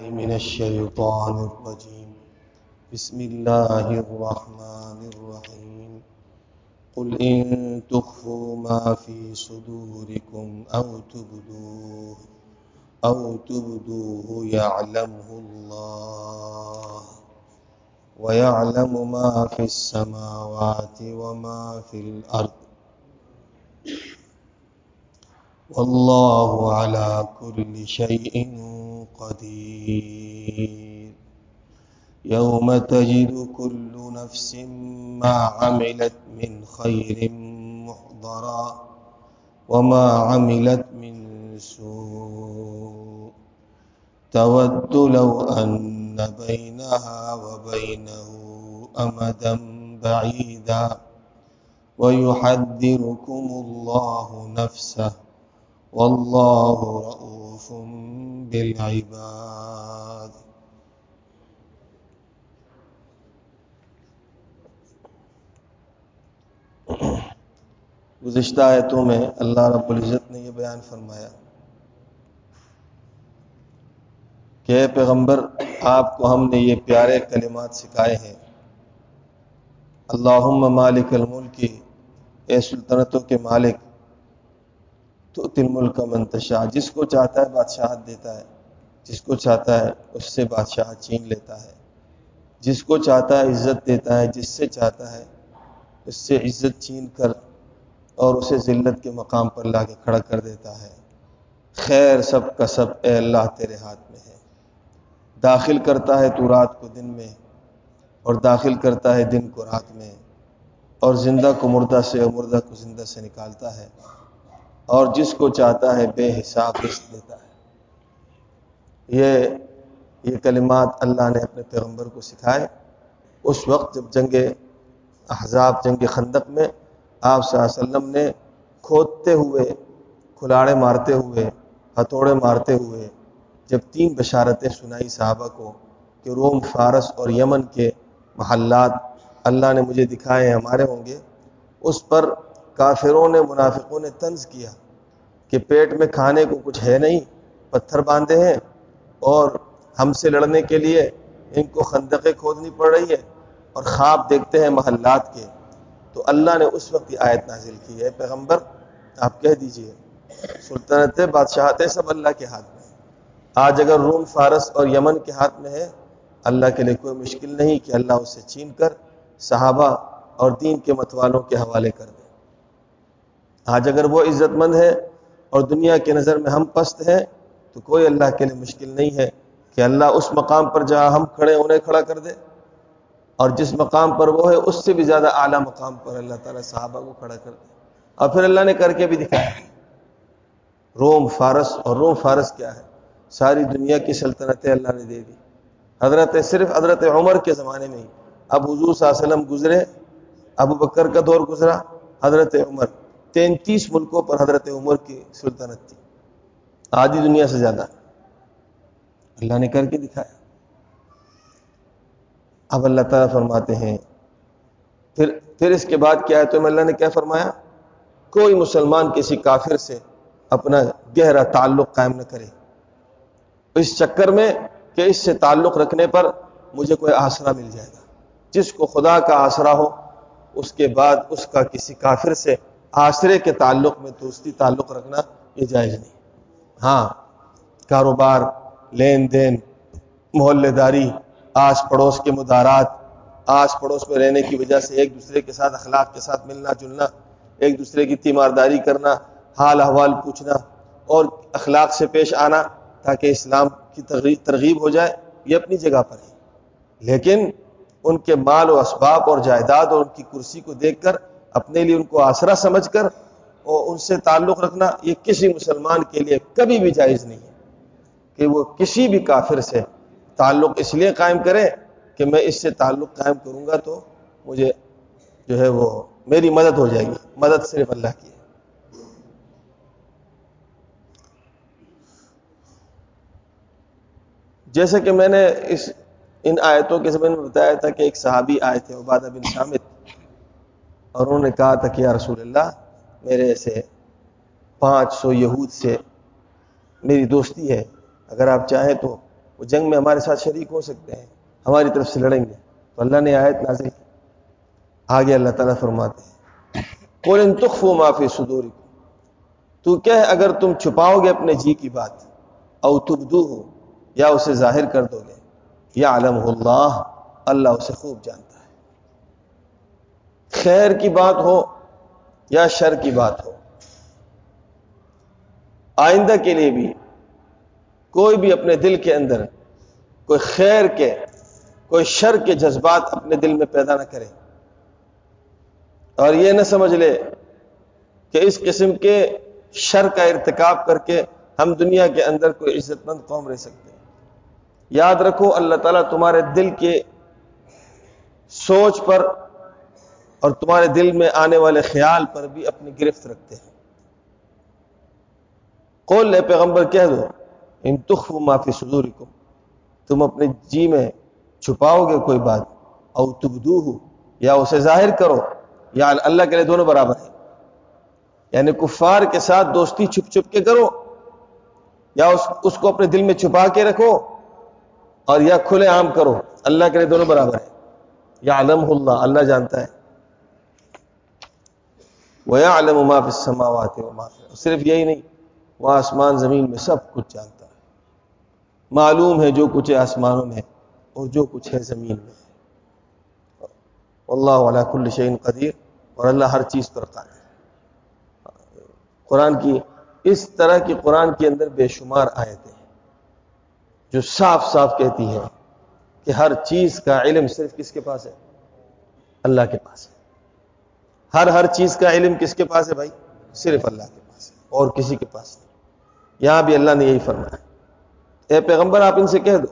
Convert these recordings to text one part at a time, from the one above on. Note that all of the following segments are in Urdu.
من الشيطان الرجيم. بسم الله الرحمن الرحيم. قل إن تخفوا ما في صدوركم أو تبدوه أو تبدوه يعلمه الله، ويعلم ما في السماوات وما في الأرض. والله على كل شيء قدير يوم تجد كل نفس ما عملت من خير محضرا وما عملت من سوء. تود لو أن بينها وبينه أمدا بعيدا ويحذركم الله نفسه والله رؤوف بالعباد. گزشتہ آیتوں میں اللہ رب العزت نے یہ بیان فرمایا کہ اے پیغمبر، آپ کو ہم نے یہ پیارے کلمات سکھائے ہیں۔ اللہ مالک الملک، اے سلطنتوں کے مالک تو تل ملک کا منتشا جس کو چاہتا ہے بادشاہت دیتا ہے، جس کو چاہتا ہے اس سے بادشاہ چھین لیتا ہے، جس کو چاہتا ہے عزت دیتا ہے، جس سے چاہتا ہے اس سے عزت چھین کر اور اسے ذلت کے مقام پر لا کے کھڑا کر دیتا ہے۔ خیر سب کا سب اے اللہ تیرے ہاتھ میں ہے۔ داخل کرتا ہے تو رات کو دن میں اور داخل کرتا ہے دن کو رات میں اور زندہ کو مردہ سے اور مردہ کو زندہ سے نکالتا ہے۔ اور جس کو چاہتا ہے بے حساب رزق دیتا ہے۔ یہ یہ کلمات اللہ نے اپنے پیغمبر کو سکھائے۔ اس وقت جب جنگ احزاب، جنگ خندق میں آپ صلی اللہ علیہ وسلم نے کھودتے ہوئے، کھلاڑے مارتے ہوئے، ہتھوڑے مارتے ہوئے، جب تین بشارتیں سنائی صحابہ کو کہ روم، فارس اور یمن کے محلات اللہ نے مجھے دکھائے، ہمارے ہوں گے، اس پر کافروں نے، منافقوں نے طنز کیا کہ پیٹ میں کھانے کو کچھ ہے نہیں، پتھر باندھے ہیں اور ہم سے لڑنے کے لیے ان کو خندقیں کھودنی پڑ رہی ہے اور خواب دیکھتے ہیں محلات کے۔ تو اللہ نے اس وقت یہ آیت نازل کی ہے۔ پیغمبر، آپ کہہ دیجیے، سلطنت بادشاہتیں سب اللہ کے ہاتھ میں۔ آج اگر روم، فارس اور یمن کے ہاتھ میں ہے، اللہ کے لیے کوئی مشکل نہیں کہ اللہ اسے چھین کر صحابہ اور دین کے متوالوں کے حوالے کر دے۔ آج اگر وہ عزت مند ہے اور دنیا کے نظر میں ہم پست ہیں، تو کوئی اللہ کے لیے مشکل نہیں ہے کہ اللہ اس مقام پر جہاں ہم کھڑے انہیں کھڑا کر دے۔ اور جس مقام پر وہ ہے، اس سے بھی زیادہ اعلیٰ مقام پر اللہ تعالیٰ صحابہ کو کھڑا کر دے۔ اور پھر اللہ نے کر کے بھی دکھایا۔ روم فارس، اور روم فارس کیا ہے؟ ساری دنیا کی سلطنتیں اللہ نے دے دی۔ حضرت صرف حضرت عمر کے زمانے میں ہی۔ اب حضور صلی اللہ علیہ وسلم گزرے، ابو بکر کا دور گزرا، حضرت عمر۔ تینتیس ملکوں پر حضرت عمر کی سلطنت تھی۔ آدھی دنیا سے زیادہ۔ اللہ نے کر کے دکھایا۔ اب اللہ تعالیٰ فرماتے ہیں، پھر پھر اس کے بعد کیا ہے؟ تو اللہ نے کیا فرمایا؟ کوئی مسلمان کسی کافر سے اپنا گہرا تعلق قائم نہ کرے۔ اس چکر میں کہ اس سے تعلق رکھنے پر مجھے کوئی آسرا مل جائے گا۔ جس کو خدا کا آسرا ہو، اس کے بعد اس کا کسی کافر سے آسرے کے تعلق میں دوستی تعلق رکھنا یہ جائز نہیں۔ ہاں کاروبار، لین دین، محلے داری، آس پڑوس کے مدارات، آس پڑوس میں رہنے کی وجہ سے ایک دوسرے کے ساتھ اخلاق کے ساتھ ملنا جلنا، ایک دوسرے کی تیمارداری کرنا، حال احوال پوچھنا اور اخلاق سے پیش آنا تاکہ اسلام کی ترغیب ہو جائے، یہ اپنی جگہ پر ہے۔ لیکن ان کے مال و اسباب اور جائیداد اور ان کی کرسی کو دیکھ کر اپنے لیے ان کو آسرا سمجھ کر اور ان سے تعلق رکھنا یہ کسی مسلمان کے لیے کبھی بھی جائز نہیں ہے کہ وہ کسی بھی کافر سے تعلق اس لیے قائم کرے کہ میں اس سے تعلق قائم کروں گا تو مجھے جو ہے وہ میری مدد ہو جائے گی۔ مدد صرف اللہ کی ہے۔ جیسے کہ میں نے اس ان آیتوں کے زمین میں بتایا تھا کہ ایک صحابی آئے تھے، عبادہ بن سامد اور انہوں نے کہا تھا کہ یا رسول اللہ، میرے سے پانچ سو یہود سے میری دوستی ہے، اگر آپ چاہیں تو وہ جنگ میں ہمارے ساتھ شریک ہو سکتے ہیں، ہماری طرف سے لڑیں گے۔ تو اللہ نے آیت نازل کی۔ آگے اللہ تعالیٰ فرماتے ہیں کون تخ و معافی سدوری تو کہ اگر تم چھپاؤ گے اپنے جی کی بات، او تبدو ہو یا اسے ظاہر کر دو گے۔ یا علم اللہ اللہ اسے خوب جانتا خیر کی بات ہو یا شر کی بات ہو، آئندہ کے لیے بھی کوئی بھی اپنے دل کے اندر کوئی خیر کے، کوئی شر کے جذبات اپنے دل میں پیدا نہ کرے۔ اور یہ نہ سمجھ لے کہ اس قسم کے شر کا ارتکاب کر کے ہم دنیا کے اندر کوئی عزت مند قوم رہ سکتے ہیں۔ یاد رکھو، اللہ تعالیٰ تمہارے دل کے سوچ پر اور تمہارے دل میں آنے والے خیال پر بھی اپنی گرفت رکھتے ہیں۔ قول لے پیغمبر، کہہ دو، ان تخ معافی سزوری کو تم اپنے جی میں چھپاؤ گے کوئی بات، او تبدو ہو یا اسے ظاہر کرو، یا اللہ کے لیے دونوں برابر ہیں۔ یعنی کفار کے ساتھ دوستی چھپ چھپ کے کرو، یا اس اس کو اپنے دل میں چھپا کے رکھو، اور یا کھلے عام کرو، اللہ کے لیے دونوں برابر ہیں۔ یا علم اللہ اللہ جانتا ہے۔ وہ یا علم معاف سماوات صرف یہی نہیں، وہ آسمان، زمین میں سب کچھ جانتا ہے۔ معلوم ہے جو کچھ ہے آسمانوں میں اور جو کچھ ہے زمین میں۔ اللہ علیہ کل شعین قدیر، اور اللہ ہر چیز پر قادر قرآن کی، اس طرح کی قرآن کے اندر بے شمار آیتیں ہیں، جو صاف صاف کہتی ہیں کہ ہر چیز کا علم صرف کس کے پاس ہے؟ اللہ کے پاس ہے۔ ہر ہر چیز کا علم کس کے پاس ہے بھائی؟ صرف اللہ کے پاس ہے، اور کسی کے پاس نہیں۔ یہاں بھی اللہ نے یہی فرمایا اے پیغمبر، آپ ان سے کہہ دو۔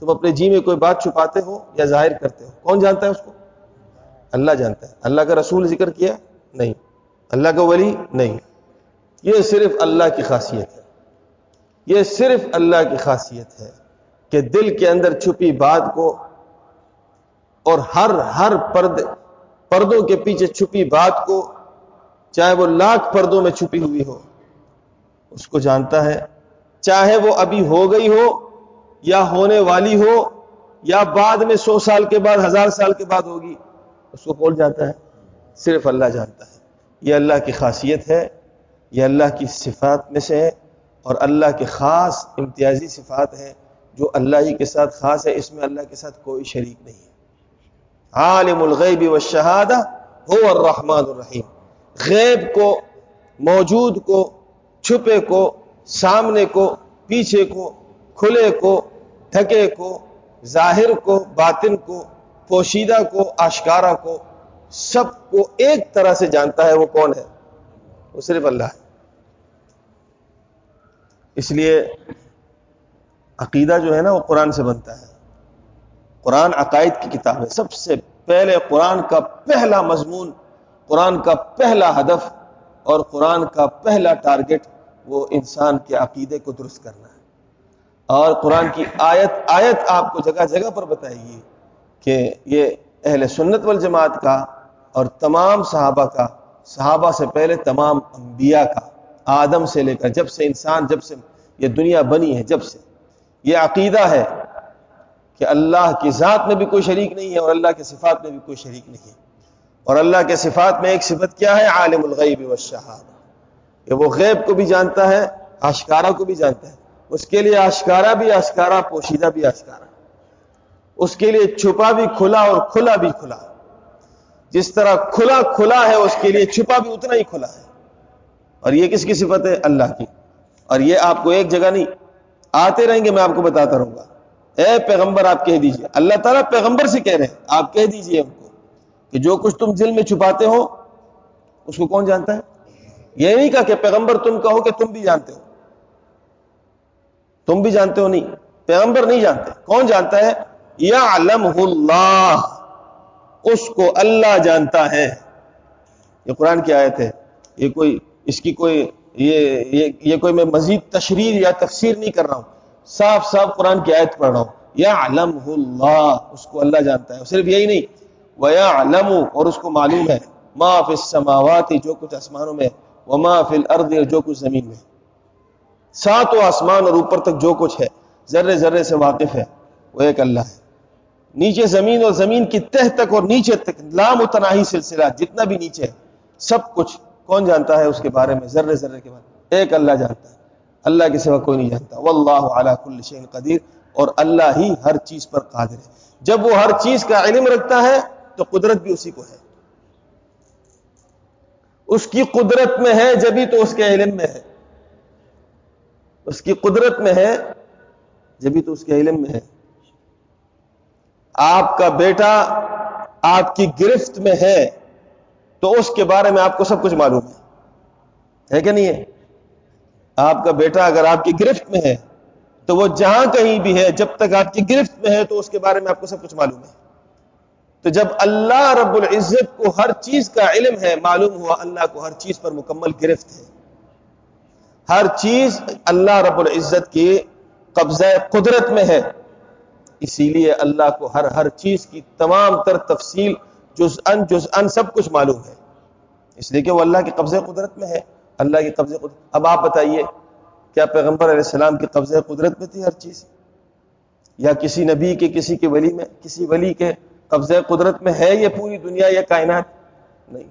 تم اپنے جی میں کوئی بات چھپاتے ہو یا ظاہر کرتے ہو؟ کون جانتا ہے اس کو؟ اللہ جانتا ہے۔ اللہ کا رسول ذکر کیا؟ نہیں۔ اللہ کا ولی؟ نہیں۔ یہ صرف اللہ کی خاصیت ہے۔ یہ صرف اللہ کی خاصیت ہے کہ دل کے اندر چھپی بات کو اور ہر ہر پرد پردوں کے پیچھے چھپی بات کو چاہے وہ لاکھ پردوں میں چھپی ہوئی ہو، اس کو جانتا ہے۔ چاہے وہ ابھی ہو گئی ہو یا ہونے والی ہو یا بعد میں سو سال کے بعد، ہزار سال کے بعد ہوگی، اس کو کون جانتا ہے؟ صرف اللہ جانتا ہے۔ یہ اللہ کی خاصیت ہے، یہ اللہ کی صفات میں سے ہے اور اللہ کے خاص امتیازی صفات ہے جو اللہ ہی کے ساتھ خاص ہے، اس میں اللہ کے ساتھ کوئی شریک نہیں ہے۔ عالم الغیب و شہادہ ہو الرحمن الرحیم۔ غیب کو، موجود کو، چھپے کو، سامنے کو، پیچھے کو، کھلے کو، ڈھکے کو، ظاہر کو، باطن کو، پوشیدہ کو آشکارا کو، سب کو ایک طرح سے جانتا ہے وہ کون ہے؟ وہ صرف اللہ ہے۔ اس لیے عقیدہ جو ہے نا وہ قرآن سے بنتا ہے۔ قرآن عقائد کی کتاب ہے۔ سب سے پہلے قرآن کا پہلا مضمون، قرآن کا پہلا ہدف اور قرآن کا پہلا ٹارگٹ وہ انسان کے عقیدے کو درست کرنا ہے۔ اور قرآن کی آیت آیت آپ کو جگہ جگہ پر بتائے گی کہ یہ اہل سنت والجماعت کا اور تمام صحابہ کا، صحابہ سے پہلے تمام انبیاء کا، آدم سے لے کر جب سے انسان، جب سے یہ دنیا بنی ہے، جب سے یہ عقیدہ ہے۔ کہ اللہ کی ذات میں بھی کوئی شریک نہیں ہے اور اللہ کے صفات میں بھی کوئی شریک نہیں ہے۔ اور اللہ کے صفات میں ایک صفت کیا ہے؟ عالم الغیب والشہادہ۔ کہ وہ غیب کو بھی جانتا ہے، آشکارا کو بھی جانتا ہے۔ اس کے لیے آشکارا بھی آشکارا، پوشیدہ بھی آشکارا۔ اس کے لیے چھپا بھی کھلا اور کھلا بھی کھلا۔ جس طرح کھلا کھلا ہے، اس کے لیے چھپا بھی اتنا ہی کھلا ہے۔ اور یہ کس کی صفت ہے؟ اللہ کی۔ اور یہ آپ کو ایک جگہ نہیں، آتے رہیں گے، میں آپ کو بتاتا رہوں گا۔ اے پیغمبر آپ کہہ دیجیے۔ اللہ تعالیٰ پیغمبر سے کہہ رہے ہیں آپ کہہ دیجیے ہم کو کہ جو کچھ تم دل میں چھپاتے ہو اس کو کون جانتا ہے؟ یہ نہیں کہا کہ پیغمبر تم کہو کہ تم بھی جانتے ہو۔ تم بھی جانتے ہو نہیں پیغمبر نہیں جانتے۔ کون جانتا ہے؟ یا اللہ۔ اس کو اللہ جانتا ہے۔ یہ قرآن کی آیت ہے۔ یہ کوئی اس کی کوئی یہ یہ, یہ کوئی میں مزید تشریح یا تفسیر نہیں کر رہا ہوں۔ صاف صاف قرآن کی آیت پڑھ رہا ہوں یا علم اللہ، اس کو اللہ جانتا ہے، صرف یہی نہیں۔ وہ یا علم اور اس کو معلوم ہے۔ معاف السماوات، جو کچھ آسمانوں میں وما فی الارض، جو کچھ زمین میں ساتوں آسمان اور اوپر تک جو کچھ ہے، ذرے ذرے سے واقف ہے۔ وہ ایک اللہ ہے۔ نیچے زمین اور زمین کی تہ تک اور نیچے تک لامتناہی سلسلہ، جتنا بھی نیچے ہے، سب کچھ کون جانتا ہے اس کے بارے میں؟ ذرے ذرے کے بارے میں۔ ایک اللہ جانتا ہے۔ اللہ کے سوا کوئی نہیں جانتا۔ واللہ علی کل شیء قدیر۔ اور اللہ ہی ہر چیز پر قادر ہے۔ جب وہ ہر چیز کا علم رکھتا ہے، تو قدرت بھی اسی کو ہے۔ اس کی قدرت میں ہے جبھی تو اس کے علم میں ہے۔ اس کی قدرت میں ہے جبھی تو اس کے علم میں ہے۔ آپ کا بیٹا آپ کی گرفت میں ہے، تو اس کے بارے میں آپ کو سب کچھ معلوم ہے۔ کہ نہیں ہے؟ آپ کا بیٹا اگر آپ کی گرفت میں ہے، تو وہ جہاں کہیں بھی ہے، جب تک آپ کی گرفت میں ہے، تو اس کے بارے میں آپ کو سب کچھ معلوم ہے۔ تو جب اللہ رب العزت کو ہر چیز کا علم ہے، معلوم ہوا اللہ کو ہر چیز پر مکمل گرفت ہے۔ ہر چیز اللہ رب العزت کی قبضہ قدرت میں ہے۔ اسی لیے اللہ کو ہر ہر چیز کی تمام تر تفصیل جز ان جز ان سب کچھ معلوم ہے۔ اس لیے کہ وہ اللہ کی قبضہ قدرت میں ہے۔ اللہ کی قبضہ قدرت اب آپ بتائیے، کیا پیغمبر علیہ السلام کی قبضہ قدرت میں تھی ہر چیز؟ یا کسی نبی کے، کسی کے ولی میں، کسی ولی کے قبضہ قدرت میں ہے یہ پوری دنیا یا کائنات؟ نہیں۔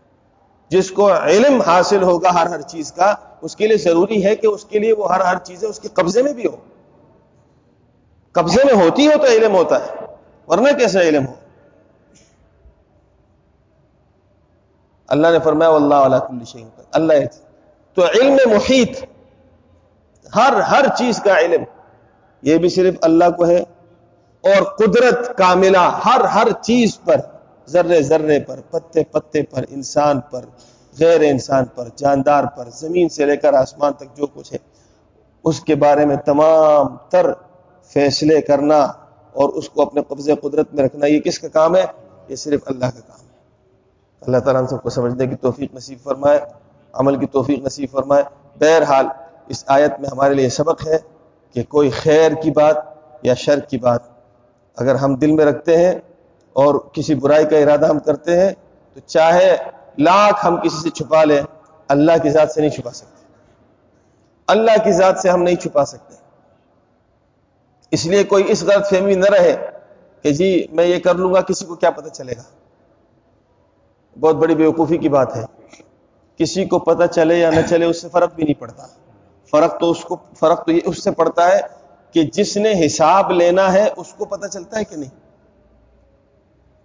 جس کو علم حاصل ہوگا ہر ہر چیز کا، اس کے لیے ضروری ہے کہ اس کے لیے وہ ہر ہر چیز اس کے قبضے میں بھی ہو قبضے میں ہوتی ہو تو علم ہوتا ہے، ورنہ کیسے علم ہو؟ اللہ نے فرمایا اللہ علیہ اللہ تو علم محیط، ہر ہر چیز کا علم، یہ بھی صرف اللہ کو ہے، اور قدرت کاملہ ہر ہر چیز پر، ذرے ذرے پر، پتے پتے پر، انسان پر، غیر انسان پر، جاندار پر، زمین سے لے کر آسمان تک جو کچھ ہے، اس کے بارے میں تمام تر فیصلے کرنا اور اس کو اپنے قبضے قدرت میں رکھنا، یہ کس کا کام ہے؟ یہ صرف اللہ کا کام ہے۔ اللہ تعالیٰ ہم سب کو سمجھنے کی توفیق نصیب فرمائے۔ عمل کی توفیق نصیب فرمائے۔ بہرحال، اس آیت میں ہمارے لیے سبق ہے کہ کوئی خیر کی بات یا شر کی بات۔ اگر ہم دل میں رکھتے ہیں اور کسی برائی کا ارادہ ہم کرتے ہیں، تو چاہے لاکھ ہم کسی سے چھپا لیں، اللہ کی ذات سے نہیں چھپا سکتے۔ اللہ کی ذات سے ہم نہیں چھپا سکتے۔ اس لیے کوئی اس غلط فہمی نہ رہے کہ جی میں یہ کر لوں گا، کسی کو کیا پتہ چلے گا۔ بہت بڑی بیوقوفی کی بات ہے۔ کسی کو پتہ چلے یا نہ چلے، اس سے فرق بھی نہیں پڑتا۔ فرق تو اس کو، فرق تو یہ اس سے پڑتا ہے کہ جس نے حساب لینا ہے، اس کو پتہ چلتا ہے کہ نہیں۔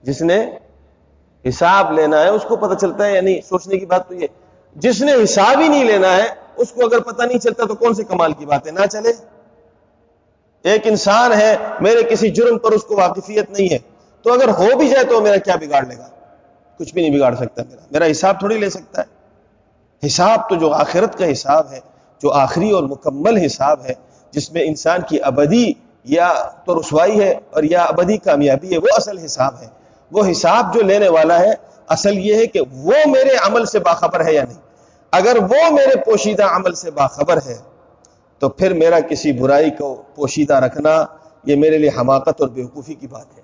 جس نے حساب لینا ہے، اس کو پتہ چلتا ہے یا نہیں سوچنے کی بات تو یہ۔ جس نے حساب ہی نہیں لینا ہے، اس کو اگر پتہ نہیں چلتا تو کون سے کمال کی بات ہے نہ چلے۔ ایک انسان ہے، میرے کسی جرم پر اس کو واقفیت نہیں ہے۔ تو اگر ہو بھی جائے تو میرا کیا بگاڑ لے گا؟ کچھ بھی نہیں بگاڑ سکتا میرا۔ میرا حساب تھوڑی لے سکتا ہے۔ حساب تو جو آخرت کا حساب ہے، جو آخری اور مکمل حساب ہے، جس میں انسان کی ابدی یا تو رسوائی ہے اور یا ابدی کامیابی ہے، وہ اصل حساب ہے۔ وہ حساب جو لینے والا ہے، اصل یہ ہے کہ وہ میرے عمل سے باخبر ہے یا نہیں۔ اگر وہ میرے پوشیدہ عمل سے باخبر ہے، تو پھر میرا کسی برائی کو پوشیدہ رکھنا، یہ میرے لیے حماقت اور بیوقوفی کی بات ہے۔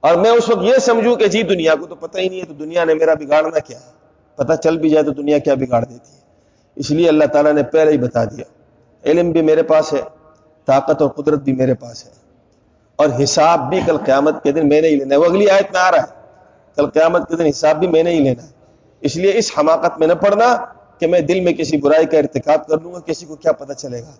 اور میں اس وقت یہ سمجھوں کہ جی دنیا کو تو پتہ ہی نہیں ہے، تو دنیا نے میرا بگاڑنا کیا ہے؟ پتہ چل بھی جائے تو دنیا کیا بگاڑ دیتی ہے۔ اس لیے اللہ تعالیٰ نے پہلے ہی بتا دیا، علم بھی میرے پاس ہے، طاقت اور قدرت بھی میرے پاس ہے۔ اور حساب بھی کل قیامت کے دن میں نے ہی لینا ہے۔ وہ اگلی آیت میں آ رہا ہے، کل قیامت کے دن حساب بھی میں نے ہی لینا ہے۔ اس لیے اس حماقت میں نہ پڑنا کہ میں دل میں کسی برائی کا ارتکاب کر لوں گا، کسی کو کیا پتہ چلے گا۔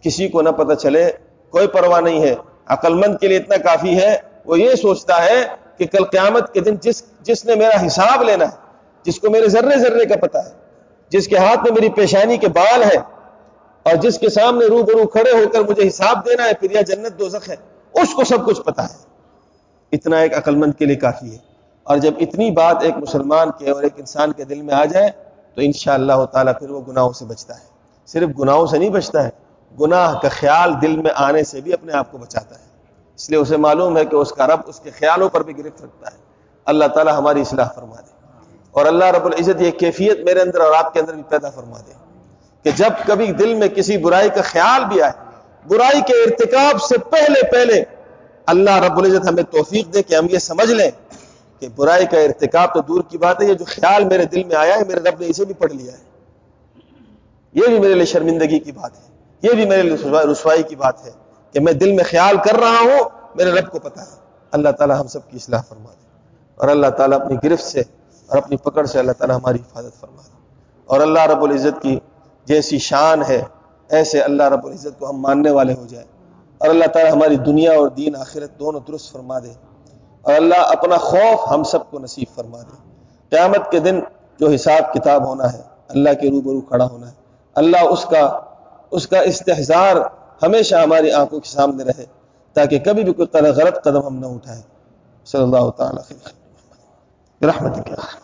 کسی کو نہ پتہ چلے، کوئی پرواہ نہیں ہے۔ عقل مند کے لیے اتنا کافی ہے، وہ یہ سوچتا ہے کہ کل قیامت کے دن جس جس نے میرا حساب لینا ہے جس کو میرے ذرے ذرے کا پتا ہے، جس کے ہاتھ میں میری پیشانی کے بال ہے اور جس کے سامنے رو برو کھڑے ہو کر مجھے حساب دینا ہے، پھر یا جنت دو ہے۔ اس کو سب کچھ پتا ہے۔ اتنا ایک عقل مند کے لیے کافی ہے۔ اور جب اتنی بات ایک مسلمان کے اور ایک انسان کے دل میں آ جائے، تو ان شاء اللہ تعالیٰ پھر وہ گناہوں سے بچتا ہے۔ صرف گناہوں سے نہیں بچتا ہے، گناہ کا خیال دل میں آنے سے بھی اپنے آپ کو بچاتا ہے۔ اس لیے اسے معلوم ہے کہ اس کا رب اس کے خیالوں پر بھی گرفت رکھتا ہے۔ اللہ تعالیٰ ہماری اصلاح فرما دے۔ اور اللہ رب العزت یہ کیفیت میرے اندر اور آپ کے اندر بھی پیدا فرما دے کہ جب کبھی دل میں کسی برائی کا خیال بھی آئے، برائی کے ارتکاب سے پہلے پہلے اللہ رب العزت ہمیں توفیق دے کہ ہم یہ سمجھ لیں کہ برائی کا ارتکاب تو دور کی بات ہے، یہ جو خیال میرے دل میں آیا ہے، میرے رب نے اسے بھی پڑھ لیا ہے۔ یہ بھی میرے لیے شرمندگی کی بات ہے، یہ بھی میرے لیے رسوائی کی بات ہے کہ میں دل میں خیال کر رہا ہوں، میرے رب کو پتا ہے۔ اللہ تعالیٰ ہم سب کی اصلاح فرما دے اور اللہ تعالیٰ اپنی گرفت سے اور اپنی پکڑ سے اللہ تعالیٰ ہماری حفاظت فرما دے۔ اور اللہ رب العزت کی جیسی شان ہے، ایسے اللہ رب العزت کو ہم ماننے والے ہو جائیں۔ اور اللہ تعالیٰ ہماری دنیا اور دین آخرت دونوں درست فرما دے۔ اور اللہ اپنا خوف ہم سب کو نصیب فرما دے۔ قیامت کے دن جو حساب کتاب ہونا ہے، اللہ کے روبرو کھڑا ہونا ہے۔ اللہ اس کا اس کا استحصار ہمیشہ ہماری آنکھوں کے سامنے رہے، تاکہ کبھی بھی کوئی غلط قدم ہم نہ اٹھائیں۔ صلی اللہ تعالیٰ رحمت۔ کیا